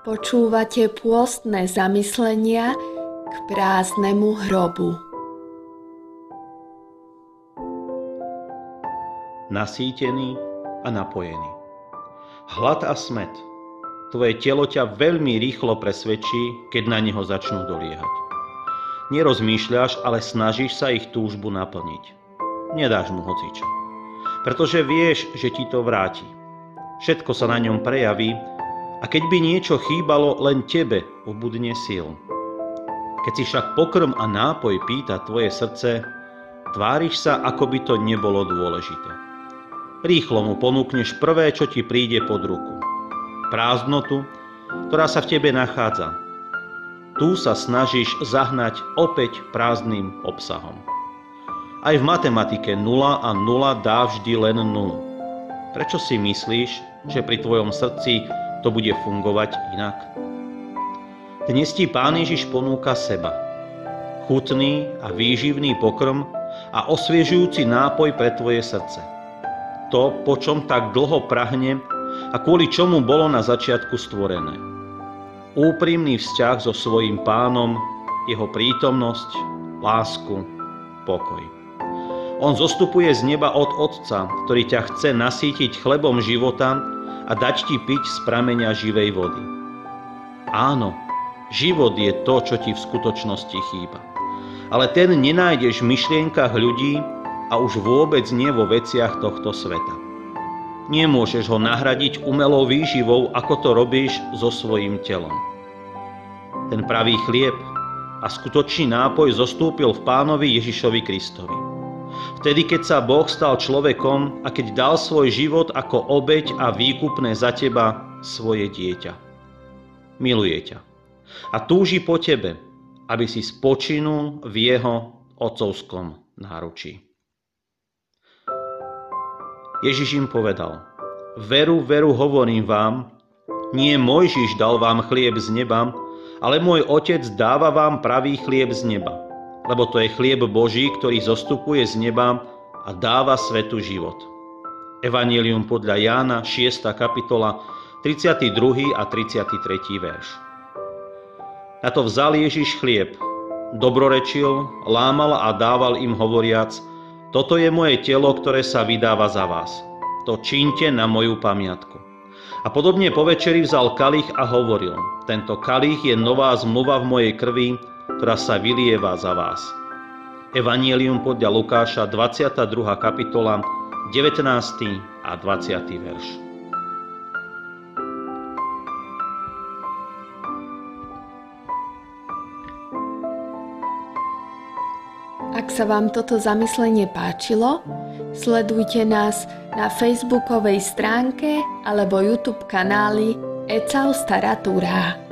Počúvate pôstne zamyslenia k prázdnemu hrobu. Nasýtený a napojený. Hlad a smet. Tvoje telo ťa veľmi rýchlo presvedčí, keď na neho začnú doliehať. Nerozmýšľaš, ale snažíš sa ich túžbu naplniť. Nedáš mu hocičo. Pretože vieš, že ti to vráti. Všetko sa na ňom prejaví a keď by niečo chýbalo, len tebe ubudne síl. Keď si však pokrm a nápoj pýta tvoje srdce, tváriš sa, ako by to nebolo dôležité. Rýchlo mu ponúkneš prvé, čo ti príde pod ruku. Prázdnotu, ktorá sa v tebe nachádza. Tu sa snažíš zahnať opäť prázdnym obsahom. Aj v matematike 0 a 0 dá vždy len 0. Prečo si myslíš, že pri tvojom srdci to bude fungovať inak. Dnes ti Pán Ježiš ponúka seba. Chutný a výživný pokrm a osviežujúci nápoj pre tvoje srdce. To, po čom tak dlho prahne a kvôli čomu bolo na začiatku stvorené. Úprimný vzťah so svojím pánom, jeho prítomnosť, lásku, pokoj. On zostupuje z neba od Otca, ktorý ťa chce nasýtiť chlebom života a dať ti piť z prameňa živej vody. Áno, život je to, čo ti v skutočnosti chýba. Ale ten nenájdeš v myšlienkach ľudí a už vôbec nie vo veciach tohto sveta. Nemôžeš ho nahradiť umelou výživou, ako to robíš so svojím telom. Ten pravý chlieb a skutočný nápoj zostúpil v pánovi Ježišovi Kristovi. Vtedy, keď sa Boh stal človekom a keď dal svoj život ako obeď a výkupné za teba svoje dieťa. Miluje ťa a túži po tebe, aby si spočinul v jeho otcovskom náručí. Ježiš im povedal, veru, veru hovorím vám, nie Mojžiš dal vám chlieb z neba, ale môj otec dáva vám pravý chlieb z neba lebo to je chlieb Boží, ktorý zostupuje z neba a dáva svetu život. Evangelium podľa Jána, 6. kapitola, 32. a 33. verš. Na to vzal Ježiš chlieb, dobrorečil, lámal a dával im hovoriac, toto je moje telo, ktoré sa vydáva za vás. To čínte na moju pamiatku. A podobne po večeri vzal kalich a hovoril, tento kalich je nová zmluva v mojej krvi, ktorá sa vylieva za vás. Evangelium podľa Lukáša, 22. kapitola, 19. a 20. verš. Ak sa vám toto zamyslenie páčilo, sledujte nás na facebookovej stránke alebo YouTube kanáli Ecao Staratúra.